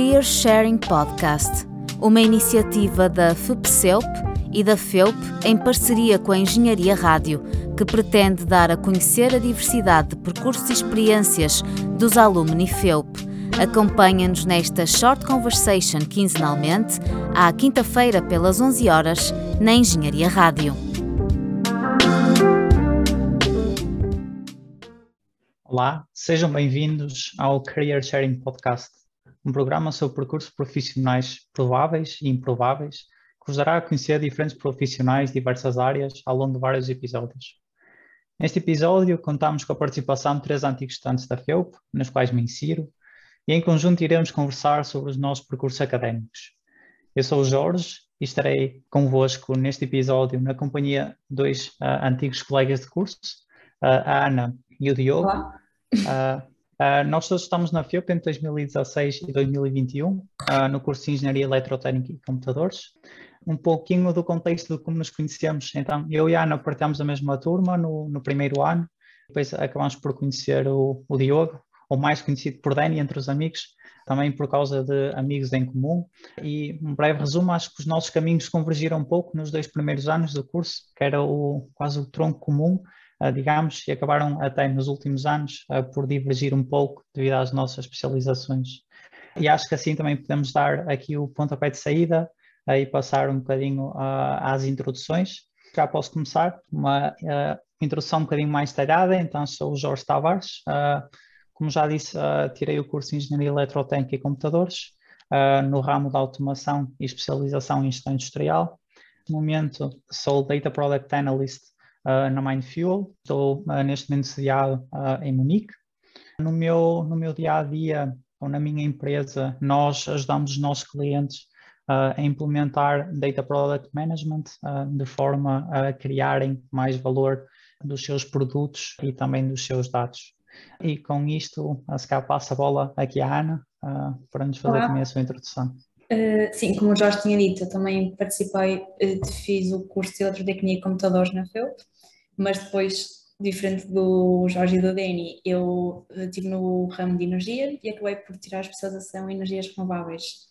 Career Sharing Podcast, uma iniciativa da FUPCELP e da FEUP em parceria com a Engenharia Rádio, que pretende dar a conhecer a diversidade de percursos e experiências dos alumni FEUP. Acompanha-nos nesta Short Conversation quinzenalmente, à quinta-feira pelas 11 horas, na Engenharia Rádio. Olá, sejam bem-vindos ao Career Sharing Podcast, um programa sobre percursos profissionais prováveis e improváveis que vos dará a conhecer diferentes profissionais de diversas áreas ao longo de vários episódios. Neste episódio, contamos com a participação de três antigos estudantes da FEUP, nos quais me insiro, e em conjunto iremos conversar sobre os nossos percursos académicos. Eu sou o Jorge e estarei convosco neste episódio na companhia de dois uh, antigos colegas de curso, uh, a Ana e o Diogo. Olá. Uh, uh, nós todos estamos na FIOP entre 2016 e 2021, uh, no curso de Engenharia Eletrotécnica e Computadores. Um pouquinho do contexto de como nos conhecemos. Então, eu e a Ana partilhamos a mesma turma no, no primeiro ano, depois acabamos por conhecer o, o Diogo, ou mais conhecido por Dani entre os amigos, também por causa de amigos em comum. E um breve resumo, acho que os nossos caminhos convergiram um pouco nos dois primeiros anos do curso, que era o, quase o tronco comum, digamos, e acabaram até nos últimos anos uh, por divergir um pouco devido às nossas especializações. E acho que assim também podemos dar aqui o pontapé de saída uh, e passar um bocadinho às introduções. Já posso começar, uma introdução um bocadinho mais detalhada, então sou o Jorge Tavares, como já disse, tirei o curso de Engenharia Eletrotécnica e Computadores, no ramo da automação e especialização em gestão industrial. No momento sou Data Product Analyst na Mindfuel. Estou uh, neste momento sediado uh, em Munique. No meu, no meu dia a dia, ou na minha empresa, nós ajudamos os nossos clientes a implementar Data Product Management de forma a criarem mais valor dos seus produtos e também dos seus dados. E com isto, se calhar passo a bola aqui à Ana para nos fazer Olá. também a sua introdução. Uh, sim, como o Jorge tinha dito, eu também participei, uh, fiz o curso de Eletrotecnia e Computadores na FEUP, mas depois, diferente do Jorge e do Dani, eu estive no ramo de energia e acabei por tirar a especialização em energias renováveis.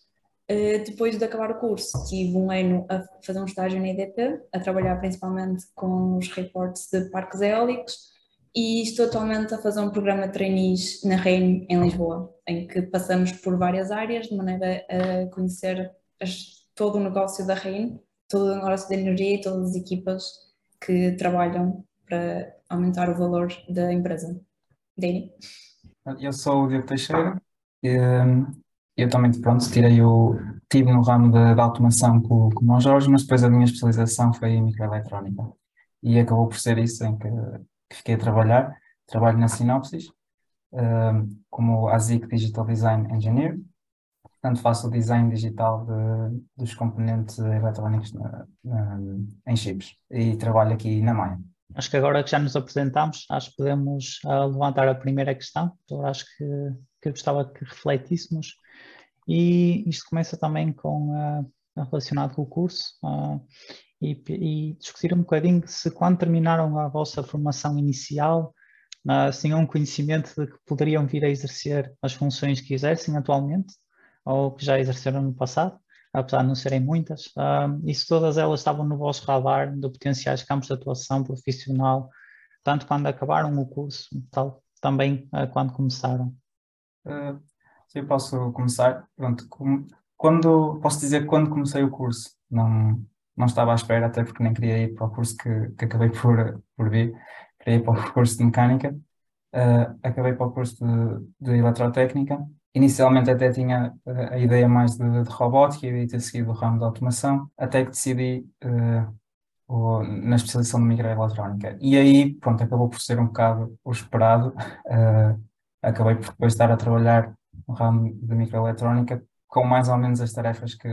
depois de acabar o curso, tive um ano a fazer um estágio na EDP, a trabalhar principalmente com os reportes de parques eólicos e estou atualmente a fazer um programa de trainees na REIN em Lisboa, em que passamos por várias áreas de maneira a conhecer as, todo o negócio da REIN, todo o negócio da energia e todas as equipas que trabalham para aumentar o valor da empresa. Dani? Eu sou o Diogo Teixeira. Eu também, pronto, tirei o, tive no ramo da, automação com, com o Jorge, mas depois a minha especialização foi em microeletrónica. E acabou por ser isso em que que fiquei a trabalhar. Trabalho na Sinopsis uh, como ASIC Digital Design Engineer. Portanto, faço o design digital de, dos componentes eletrónicos na, na, em chips e trabalho aqui na Maia. Acho que agora que já nos apresentamos, acho que podemos uh, levantar a primeira questão. Eu acho que, que gostava que refletíssemos. E isto começa também com uh, relacionado com o curso uh, e, e, discutir um bocadinho se quando terminaram a vossa formação inicial uh, tinham um conhecimento de que poderiam vir a exercer as funções que exercem atualmente ou que já exerceram no passado, apesar de não serem muitas, uh, e se todas elas estavam no vosso radar de potenciais campos de atuação profissional, tanto quando acabaram o curso, tal, também uh, quando começaram. Uh, eu posso começar, pronto, com, quando, posso dizer quando comecei o curso, não, não estava à espera, até porque nem queria ir para o curso que, que acabei por, por vir, ir para o curso de mecânica, uh, acabei para o curso de, de eletrotécnica. Inicialmente até tinha a ideia mais de, de robótica e ter seguido o ramo de automação, até que decidi uh, o, na especialização de microeletrónica. E aí, pronto, acabou por ser um bocado o esperado. Uh, acabei por depois estar a trabalhar no ramo de microeletrónica com mais ou menos as tarefas que,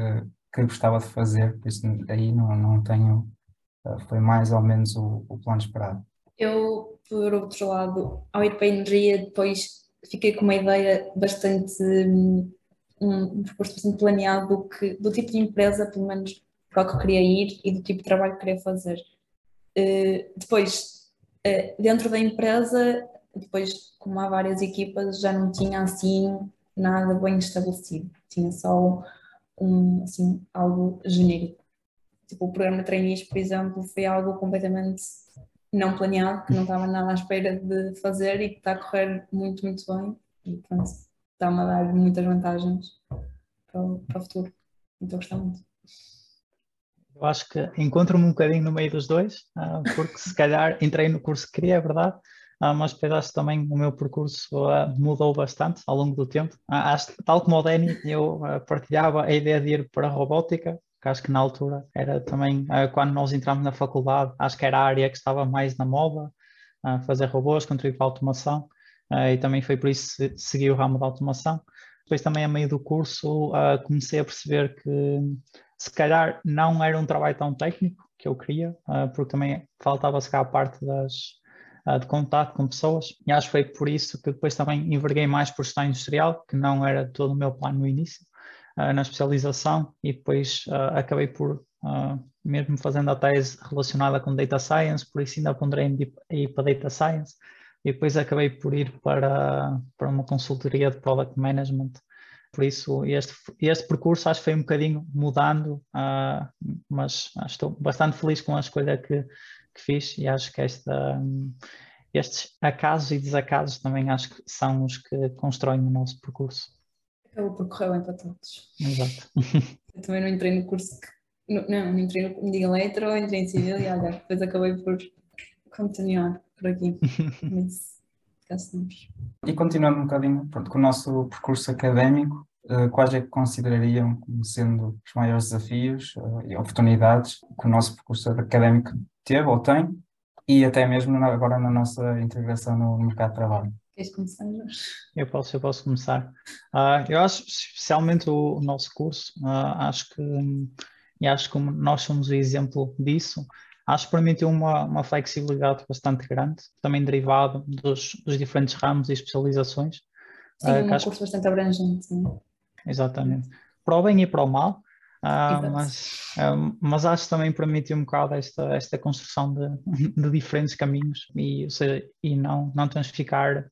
que gostava de fazer, por isso aí não, não tenho, eh, foi mais ou menos o, o plano esperado. Eu, por outro lado, ao ir para a energia, depois fiquei com uma ideia bastante, um, um percurso bastante planeado do, que, do tipo de empresa, pelo menos para o que eu queria ir e do tipo de trabalho que queria fazer. Uh, depois, uh, dentro da empresa, depois, como há várias equipas, já não tinha assim nada bem estabelecido, tinha só um, assim, algo genérico. Tipo, o programa de trainees, por exemplo, foi algo completamente não planeado, que não estava nada à espera de fazer e que está a correr muito, muito bem. E pronto, está-me a dar muitas vantagens para o, para o futuro. Então, gostar muito. Eu acho que encontro-me um bocadinho no meio dos dois, ah, porque se calhar entrei no curso que queria, é verdade, ah, mas depois também o meu percurso ah, mudou bastante ao longo do tempo. Acho, tal como o Danny, eu partilhava a ideia de ir para a robótica, que acho que na altura era também, quando nós entramos na faculdade, acho que era a área que estava mais na moda, fazer robôs, contribuir para a automação, e também foi por isso que segui o ramo da automação. Depois também a meio do curso comecei a perceber que se calhar não era um trabalho tão técnico que eu queria, porque também faltava se calhar a parte das, de contato com pessoas, e acho que foi por isso que depois também enverguei mais por gestão industrial, que não era todo o meu plano no início, na especialização, e depois acabei por, mesmo fazendo a tese relacionada com Data Science, por isso ainda ponderei ir para Data Science, e depois acabei por ir para, para uma consultoria de Product Management, por isso este, este percurso acho que foi um bocadinho mudando, mas estou bastante feliz com a escolha que, que fiz e acho que esta, estes acasos e desacasos também acho que são os que constroem o nosso percurso. Acabou por correr bem para todos. Exato. Eu também não entrei no curso que. Não, não entrei no de eletro, entrei em civil e olha, depois acabei por continuar por aqui. Mas, e continuando um bocadinho pronto, com o nosso percurso académico, uh, quais é que considerariam como sendo os maiores desafios uh, e oportunidades que o nosso percurso académico teve ou tem, e até mesmo agora na nossa integração no mercado de trabalho? Queres começar, Eu posso, eu posso começar. Uh, eu acho, especialmente o, o nosso curso, acho que, e acho que nós somos o exemplo disso, acho que permitiu uma, uma flexibilidade bastante grande, também derivado dos, dos diferentes ramos e especializações. Sim, uh, um curso bastante abrangente. Sim. Exatamente. Para o bem e para o mal, uh, mas, uh, mas acho que também permitiu um bocado esta, esta construção de, de diferentes caminhos e, ou seja, e não, não temos que ficar,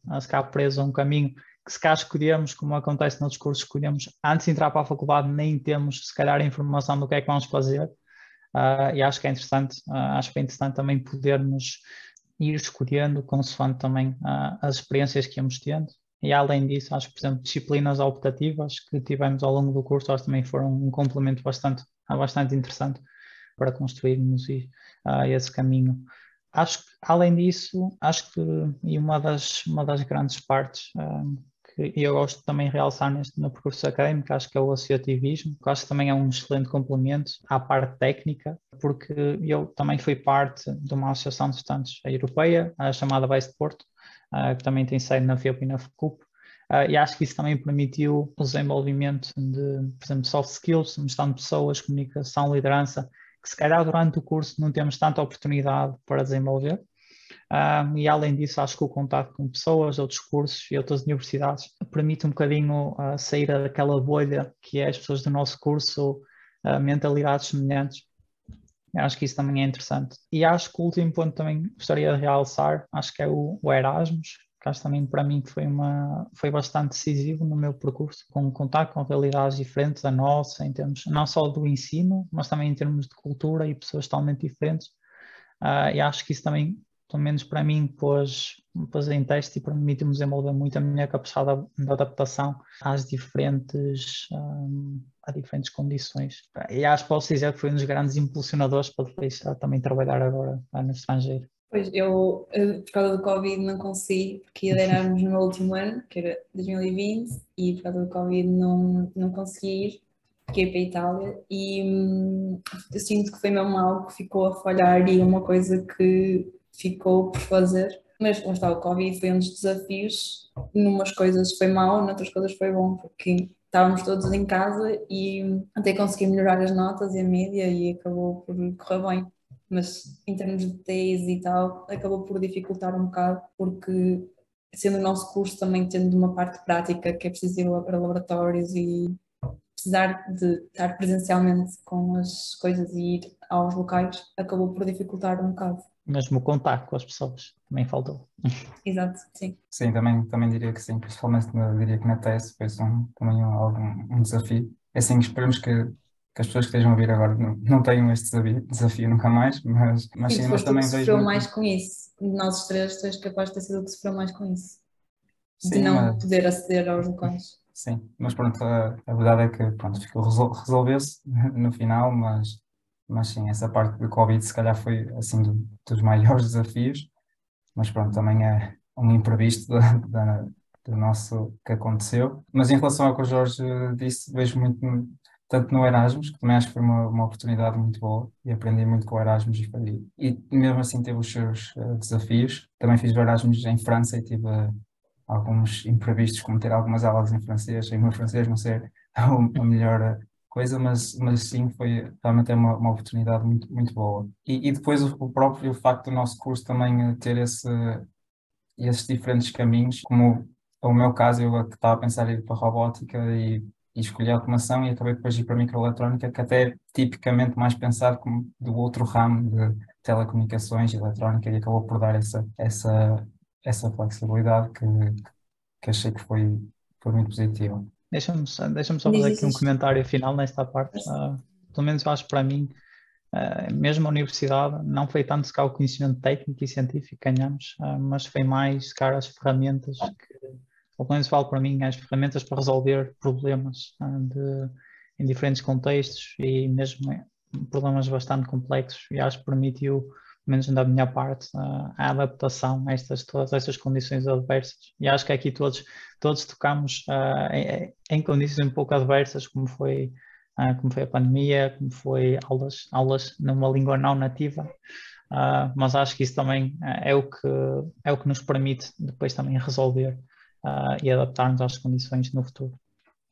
preso a um caminho que se calhar escolhemos, como acontece nos cursos, escolhemos antes de entrar para a faculdade, nem temos se calhar a informação do que é que vamos fazer Uh, e acho que é interessante, uh, acho que é interessante também podermos ir escolhendo consoante também uh, as experiências que íamos tendo. E além disso, acho que, por exemplo, disciplinas optativas que tivemos ao longo do curso, acho que também foram um complemento bastante, bastante interessante para construirmos e, esse caminho. Acho que, além disso, acho que, e uma das, uma das grandes partes que eu gosto também de realçar neste no percurso académico, acho que é o associativismo, que acho que também é um excelente complemento à parte técnica, porque eu também fui parte de uma associação de estudantes europeia, a chamada Base de Porto, que também tem sede na FIOP e na Uh, e acho que isso também permitiu o desenvolvimento de, por exemplo, soft skills, gestão de pessoas, comunicação, liderança, que se calhar durante o curso não temos tanta oportunidade para desenvolver. Um, e além disso, acho que o contato com pessoas, outros cursos e outras universidades permite um bocadinho uh, sair daquela bolha que é as pessoas do nosso curso, mentalidades semelhantes. Acho que isso também é interessante. E acho que o último ponto também gostaria de realçar, acho que é o, o Erasmus, que acho também para mim foi, uma, foi bastante decisivo no meu percurso, com contato com realidades diferentes da nossa, em termos não só do ensino, mas também em termos de cultura e pessoas totalmente diferentes. Uh, e acho que isso também pelo menos para mim, pôs, pôs em teste e permitiu-me desenvolver muito a minha capacidade de adaptação às diferentes, um, a diferentes condições. E acho que posso dizer que foi um dos grandes impulsionadores para depois também trabalhar agora no estrangeiro. Pois, eu, por causa do Covid, não consegui, porque ia Erasmus no meu último ano, que era 2020, e por causa do Covid não, não consegui ir, fiquei para a Itália, e hum, eu sinto que foi mesmo algo que ficou a falhar e uma coisa que ficou por fazer. Mas lá está, o Covid foi um dos desafios. Numas coisas foi mau, noutras coisas foi bom, porque estávamos todos em casa e até consegui melhorar as notas e a média e acabou por correr bem. Mas em termos de tese e tal, acabou por dificultar um bocado, porque sendo o nosso curso também tendo uma parte prática que é preciso ir para laboratórios e precisar de estar presencialmente com as coisas e ir aos locais acabou por dificultar um bocado. Mesmo o contato com as pessoas também faltou. Exato, sim. Sim, também, também diria que sim, principalmente diria que na TES foi um, também um, um desafio. É assim, esperemos que, que as pessoas que estejam a ouvir agora não, não tenham este desafio, desafio nunca mais, mas, mas sim, mas também que vejo. sofreu mais com isso. Nós os três, tu és capaz de ter sido o que sofreu mais com isso. Sim, de não mas- poder aceder aos locais. Sim, mas pronto, a, a verdade é que pronto, ficou, resol- resolveu-se no final, mas, mas sim, essa parte do Covid se calhar foi assim do- dos maiores desafios, mas pronto, também é um imprevisto da, da- do nosso que aconteceu. Mas em relação ao que o Jorge disse, vejo muito tanto no Erasmus, que também acho que foi uma, uma oportunidade muito boa e aprendi muito com o Erasmus e, e mesmo assim teve os seus eh, desafios. Também fiz o Erasmus em França e tive alguns imprevistos, como ter algumas aulas em francês, e o meu francês não ser a, melhor coisa, mas, mas sim, foi realmente é uma, uma oportunidade muito, muito boa. E, e depois o, o próprio facto do nosso curso também eh, ter esse, esses diferentes caminhos, como o meu caso, eu que estava a pensar em ir para a robótica e, e escolhi a automação e acabei depois de ir para a microeletrónica, que até é tipicamente mais pensado como do outro ramo de telecomunicações e eletrónica e acabou por dar essa, essa, essa flexibilidade que, que achei que foi, foi muito positiva. Deixa-me só, deixa só fazer aqui um comentário final nesta parte. Ah, pelo menos eu acho que para mim, ah, mesmo a universidade, não foi tanto se calhar o conhecimento técnico e científico que ganhamos, ah, mas foi mais se calhar as ferramentas que, ou pelo menos falo para mim, as ferramentas para resolver problemas de, em diferentes contextos e mesmo problemas bastante complexos e acho que permitiu, menos da minha parte, a adaptação a estas, todas estas condições adversas. E acho que aqui todos todos tocamos ah, em, em condições um pouco adversas, como foi, ah, como foi a pandemia, como foi aulas, aulas numa língua não nativa, Ah, mas acho que isso também é o que, é o que nos permite depois também resolver e adaptarmos às condições no futuro.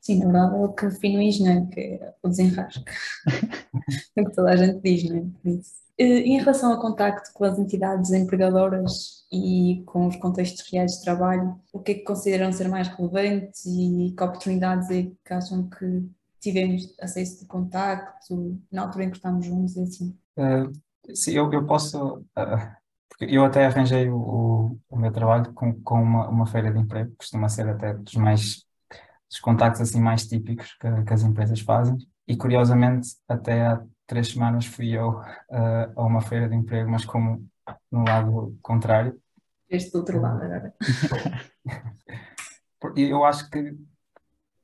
Sim, na verdade é o que define o engenheiro, que é o desenrasque. é o que toda a gente diz, não é? Por isso. Eh, Em relação ao contacto com as entidades empregadoras e com os contextos reais de trabalho, o que é que consideram ser mais relevantes e que oportunidades é que acham que tivemos acesso de contacto na altura em que estamos juntos assim? Uh, sim, eu, eu posso, uh, porque eu até arranjei o, o, o meu trabalho com, com uma, uma feira de emprego, costuma ser até dos mais, dos contactos assim mais típicos que, que as empresas fazem, e curiosamente até há três semanas fui eu uh, a uma feira de emprego, mas como no lado contrário, Este do outro lado agora. Eu acho que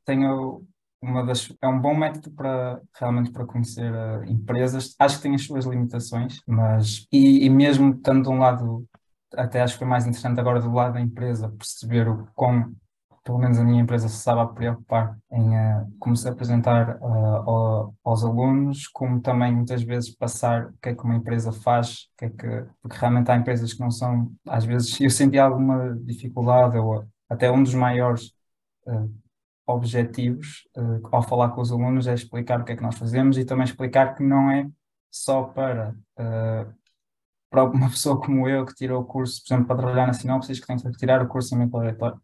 tenho uma das é um bom método para realmente para conhecer eh, empresas. Acho que tem as suas limitações, mas e, e mesmo estando de um lado, até acho que foi mais interessante agora do lado da empresa perceber o quão pelo menos a minha empresa se estava a preocupar em eh, como se apresentar ao- aos alunos, como também muitas vezes passar o que é que uma empresa faz, que é que, porque realmente há empresas que não são, às vezes eu senti alguma dificuldade, ou até um dos maiores eh, objetivos ao falar com os alunos é explicar o que é que nós fazemos e também explicar que não é só para, eh, para uma pessoa como eu que tirou o curso, por exemplo, para trabalhar na Sinopsis, que tem que tirar o curso em microeletrónica,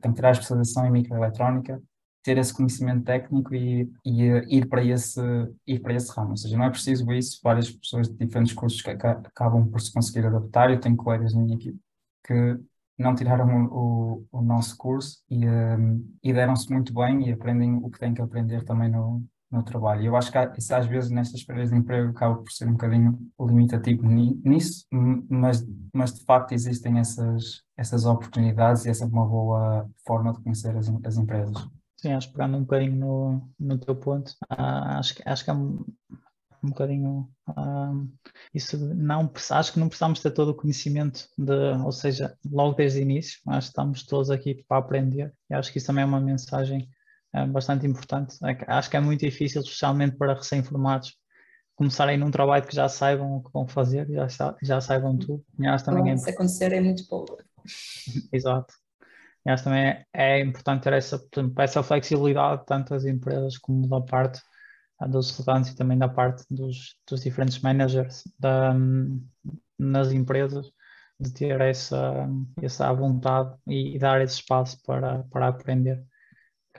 tem que tirar a especialização em microeletrónica, ter esse conhecimento técnico e, e eh, ir para esse ir para esse ramo. Ou seja, não é preciso isso, várias pessoas de diferentes cursos que aca- acabam por se conseguir adaptar. Eu tenho colegas na minha equipe que não tiraram o, o, o nosso curso e, um, e deram-se muito bem e aprendem o que têm que aprender também no, no trabalho. E eu acho que há- isso às vezes nestas feiras de emprego acaba por ser um bocadinho limitativo ni- nisso, mas, mas de facto existem essas, essas oportunidades e essa é uma boa forma de conhecer as, as empresas. Sim, acho que pegando um bocadinho no, no teu ponto, ah, acho, acho que é um, um bocadinho ah, isso não acho que não precisamos ter todo o conhecimento de, ou seja, logo desde o início, mas estamos todos aqui para aprender e acho que isso também é uma mensagem bastante importante. É Acho que é muito difícil, especialmente para recém-formados, começarem num trabalho que já saibam o que vão fazer, já, já saibam tudo. E acho também é Se acontecer é muito pouco. Exato. E acho também é, é importante ter essa, essa flexibilidade, tanto das empresas como da parte ah, dos estudantes e também da parte dos, dos diferentes managers da, nas empresas, de ter essa, essa vontade e, e dar esse espaço para, para aprender.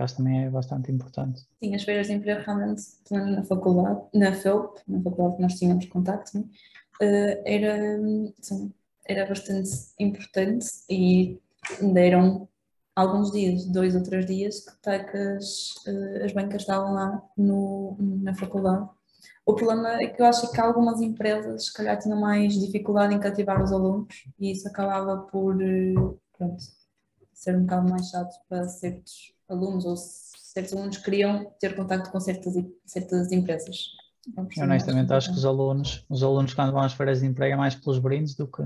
Acho também é bastante importante. Sim, as feiras de emprego realmente, na faculdade, na FEUP, na faculdade que nós tínhamos contacto, uh, era, sim, era bastante importante e ainda eram alguns dias, dois ou três dias, que que as, uh, as bancas estavam lá no, na faculdade. O problema é que eu acho que algumas empresas, se calhar, tinham mais dificuldade em cativar os alunos e isso acabava por, eh, pronto, ser um bocado mais chato para certos alunos ou certos alunos queriam ter contato com certas, certas empresas. Eu, honestamente acho que os alunos, os alunos quando vão às feiras de emprego é mais pelos brindes do que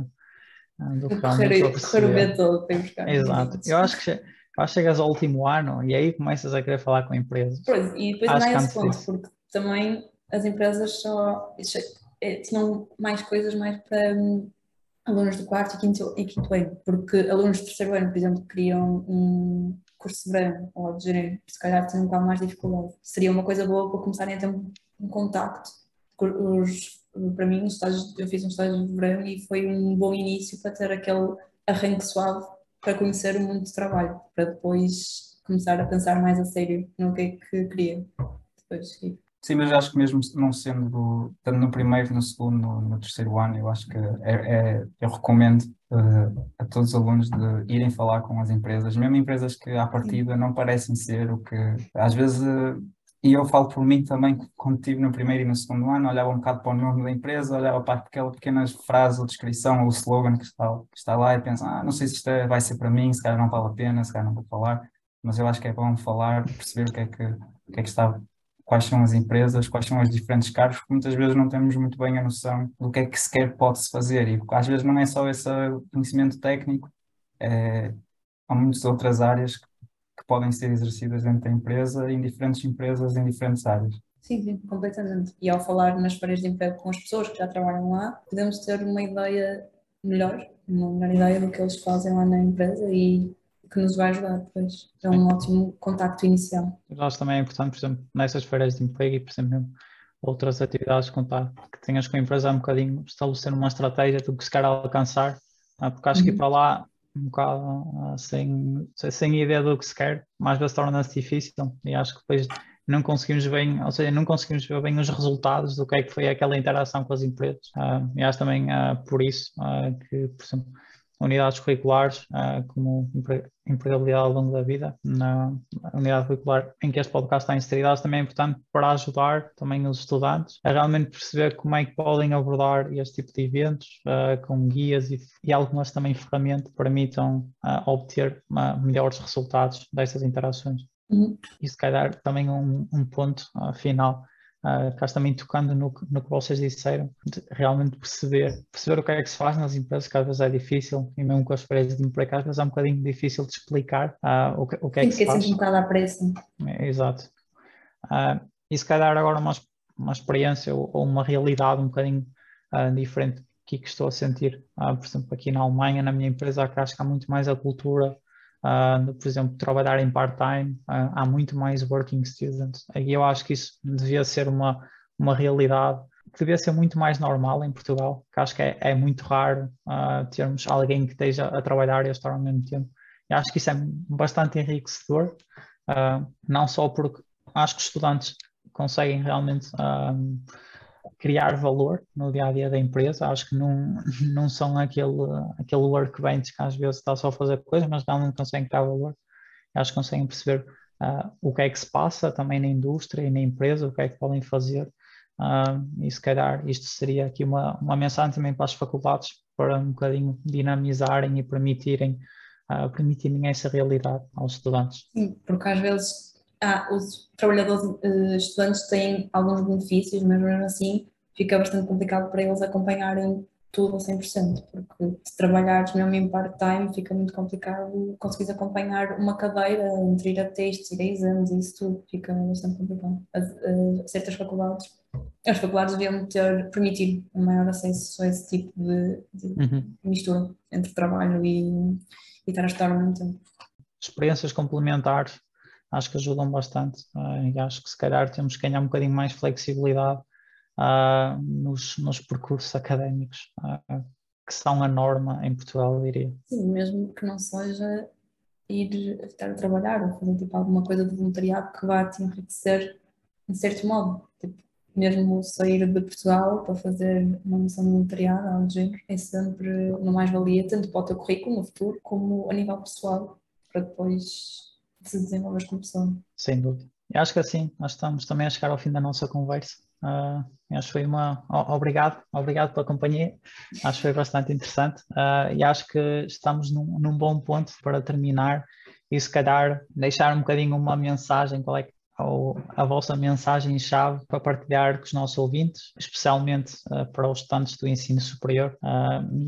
do que correr, correr o B todo para buscar. Exato. Eu acho que acho chegas ao último ano e aí começas a querer falar com empresas. Pois, e depois acho não é esse ponto, porque também as empresas só é, tinham mais coisas mais para hum, alunos do quarto e quinto, e quinto ano, porque alunos do terceiro ano, por exemplo, queriam um curso de verão ou de janeiro, se calhar tinham um bocado mais dificuldade. Seria uma coisa boa para começarem a ter um, um contacto. Os, para mim, estágios, eu fiz um estágio de verão e foi um bom início para ter aquele arranque suave para conhecer o mundo do trabalho, para depois começar a pensar mais a sério no que é que queria. Depois, Sim, mas acho que mesmo não sendo, tanto no primeiro, no segundo, no, no terceiro ano, eu acho que é, é eu recomendo uh, a todos os alunos de irem falar com as empresas, mesmo empresas que à partida não parecem ser o que, às vezes, uh, e eu falo por mim também, quando estive no primeiro e no segundo ano, olhava um bocado para o nome da empresa, olhava para aquela pequena frase ou descrição ou slogan que está, que está lá e pensa, ah, não sei se isto é, vai ser para mim, se calhar não vale a pena, se calhar não vou falar, mas eu acho que é bom falar, perceber o que é que, o que, é que está quais são as empresas, quais são os diferentes cargos, porque muitas vezes não temos muito bem a noção do que é que sequer pode-se fazer e às vezes não é só esse conhecimento técnico, é, há muitas outras áreas que, que, podem ser exercidas dentro da empresa, em diferentes empresas, em diferentes áreas. Sim, sim, completamente. E ao falar nas feiras de emprego com as pessoas que já trabalham lá, podemos ter uma ideia melhor, uma melhor ideia do que eles fazem lá na empresa e que nos vai ajudar depois. É um ótimo contacto inicial. Nós também é importante, por exemplo, nessas feiras de emprego e, por exemplo, outras atividades de contato que tenhas com a empresa um bocadinho estabelecer uma estratégia do que se quer alcançar, tá? porque acho uhum. que ir para lá um bocado ah, sem, sem ideia do que se quer, mais vezes torna-se difícil e acho que depois não conseguimos bem, ou seja, não conseguimos ver bem os resultados do que é que foi aquela interação com as empresas. Uh, e acho também uh, por isso uh, que, por exemplo, unidades curriculares, uh, como empregabilidade ao longo da vida, na unidade curricular em que este podcast está inserido, também é importante para ajudar também os estudantes a realmente perceber como é que podem abordar este tipo de eventos, uh, com guias e, e, algumas também ferramentas que permitam uh, obter melhores resultados destas interações. Uhum. E se calhar também um, um ponto final Uh, cá também tocando no, no que vocês disseram, realmente perceber, perceber o que é que se faz nas empresas, que às vezes é difícil, e mesmo com as férias de emprego, às vezes é um bocadinho difícil de explicar uh, o, que, o que é que se faz. um bocado à pressa. É, exato. Uh, e se calhar agora uma, uma experiência ou, ou uma realidade um bocadinho diferente que, que estou a sentir, por exemplo, aqui na Alemanha, na minha empresa, acho que há muito mais a cultura Uh, por exemplo, trabalhar em part-time, uh, há muito mais working students. E eu acho que isso devia ser uma, uma realidade que devia ser muito mais normal em Portugal, que acho que é, é muito raro uh, termos alguém que esteja a trabalhar e a estar ao mesmo tempo. E acho que isso é bastante enriquecedor, não só porque acho que os estudantes conseguem realmente criar valor no dia a dia da empresa. Acho que não, não são aquele, aquele workbench que às vezes está só a fazer coisas, mas realmente conseguem criar valor. Acho que conseguem perceber uh, o que é que se passa também na indústria e na empresa, o que é que podem fazer. Uh, e se calhar isto seria aqui uma, uma mensagem também para as faculdades para um bocadinho dinamizarem e permitirem, uh, permitirem essa realidade aos estudantes. Sim, porque às vezes ah, os trabalhadores uh, estudantes têm alguns benefícios, mas mesmo assim fica bastante complicado para eles acompanharem tudo a 100%, porque se trabalhares mesmo em part-time fica muito complicado conseguires acompanhar uma cadeira entre ir a testes, ir a exames e isso tudo fica bastante complicado. A, a, a certas faculdades, as faculdades deviam ter, permitir um maior acesso a esse tipo de, de uhum. mistura entre trabalho e, e estar a estudar ao mesmo tempo. Experiências complementares acho que ajudam bastante uh, e acho que se calhar temos que ganhar um bocadinho mais flexibilidade uh, nos, nos percursos académicos, uh, que são a norma em Portugal, diria. Sim, mesmo que não seja ir estar a trabalhar ou fazer tipo, alguma coisa de voluntariado que vá te enriquecer de certo modo. Tipo, mesmo sair de Portugal para fazer uma missão de voluntariado, algo género, é sempre uma mais-valia, tanto para o teu currículo no futuro, como a nível pessoal, para depois se desenvolver como pessoa. Sem dúvida. Eu acho que assim, nós estamos também a chegar ao fim da nossa conversa. Uh, acho que foi uma. Obrigado, obrigado pela companhia. Acho que foi bastante interessante uh, e acho que estamos num, num, bom ponto para terminar e se calhar deixar um bocadinho uma mensagem, qual é a vossa mensagem-chave para partilhar com os nossos ouvintes, especialmente uh, para os estudantes do ensino superior.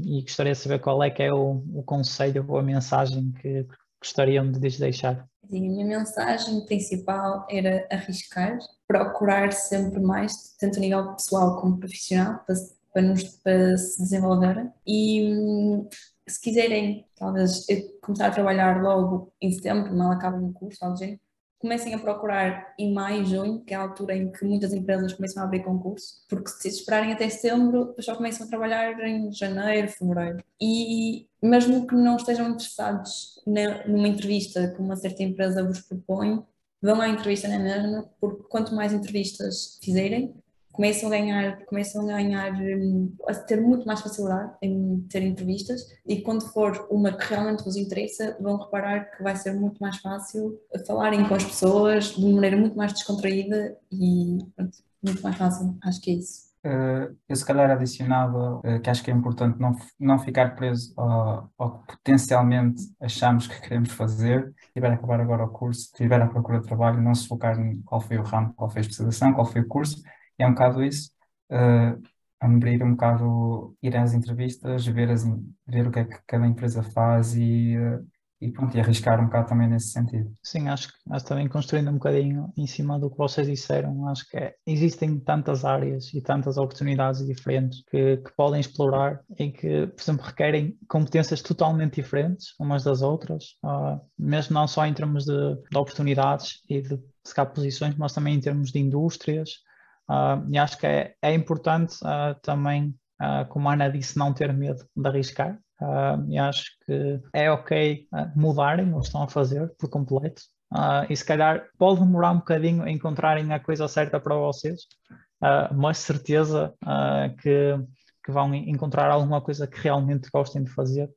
e gostaria de saber qual é que é o, o conselho ou a mensagem que gostariam de lhes deixar. A minha mensagem principal era arriscar, procurar sempre mais, tanto a nível pessoal como profissional, para, para, nos, para se desenvolver. E se quiserem, talvez, começar a trabalhar logo em setembro, mal acaba o curso, algo assim, comecem a procurar em maio, junho, que é a altura em que muitas empresas começam a abrir concurso, porque se esperarem até setembro, só começam a trabalhar em janeiro, fevereiro. E mesmo que não estejam interessados numa entrevista que uma certa empresa vos propõe, vão à entrevista na mesma, porque quanto mais entrevistas fizerem, começam a ganhar, começam a ganhar, hum, a ter muito mais facilidade em ter entrevistas e quando for uma que realmente vos interessa, vão reparar que vai ser muito mais fácil falarem com as pessoas de maneira muito mais descontraída e pronto, muito mais fácil. Acho que é isso. Uh, eu se calhar adicionava uh, que acho que é importante não, não ficar preso ao, ao que potencialmente achamos que queremos fazer, tiver a acabar agora o curso, tiver a procura de trabalho, não se focar em qual foi o ramo, qual foi a especialização, qual foi o curso, é um bocado isso, uh, abrir um bocado, ir às entrevistas, ver, as, ver o que é que cada empresa faz e, uh, e, pronto, e arriscar um bocado também nesse sentido. Sim, acho que acho também construindo um bocadinho em cima do que vocês disseram, acho que é, existem tantas áreas e tantas oportunidades diferentes que, que podem explorar e que, por exemplo, requerem competências totalmente diferentes umas das outras, uh, mesmo não só em termos de, de oportunidades e de se posições, mas também em termos de indústrias, Uh, e acho que é, é importante uh, também, uh, como a Ana disse, não ter medo de arriscar. e acho que é ok mudarem o que estão a fazer por completo. e se calhar pode demorar um bocadinho a encontrarem a coisa certa para vocês, mas certeza que, que vão encontrar alguma coisa que realmente gostem de fazer.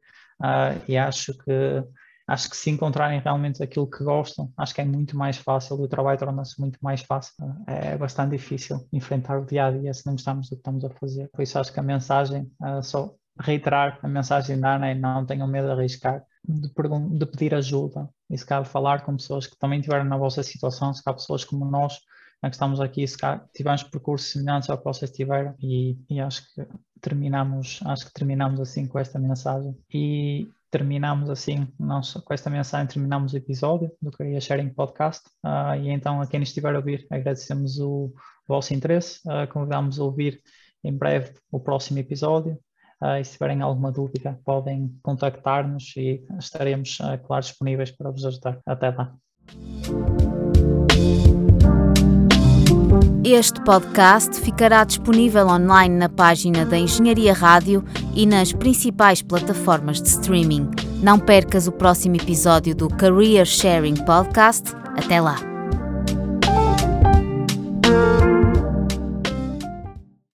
e acho que acho que se encontrarem realmente aquilo que gostam, acho que é muito mais fácil, o trabalho torna-se muito mais fácil. É bastante difícil enfrentar o dia a dia se não gostamos do que estamos a fazer. Por isso acho que a mensagem, uh, só reiterar a mensagem da Ana é não tenham medo de arriscar, de, de pedir ajuda e se cabe falar com pessoas que também tiveram na vossa situação, se cabe pessoas como nós, que estamos aqui, se cabe, tivemos percursos semelhantes ao que vocês tiveram e, e acho que terminamos, acho que terminamos assim com esta mensagem. E terminamos assim, com esta mensagem, terminamos o episódio do Career Sharing Podcast. Uh, e então, a quem estiver a ouvir, agradecemos o vosso interesse, uh, convidamos a ouvir em breve o próximo episódio. Uh, e se tiverem alguma dúvida, podem contactar-nos e estaremos, claro, disponíveis para vos ajudar. Até lá. Este podcast ficará disponível online na página da Engenharia Rádio e nas principais plataformas de streaming. Não percas o próximo episódio do Career Sharing Podcast. Até lá!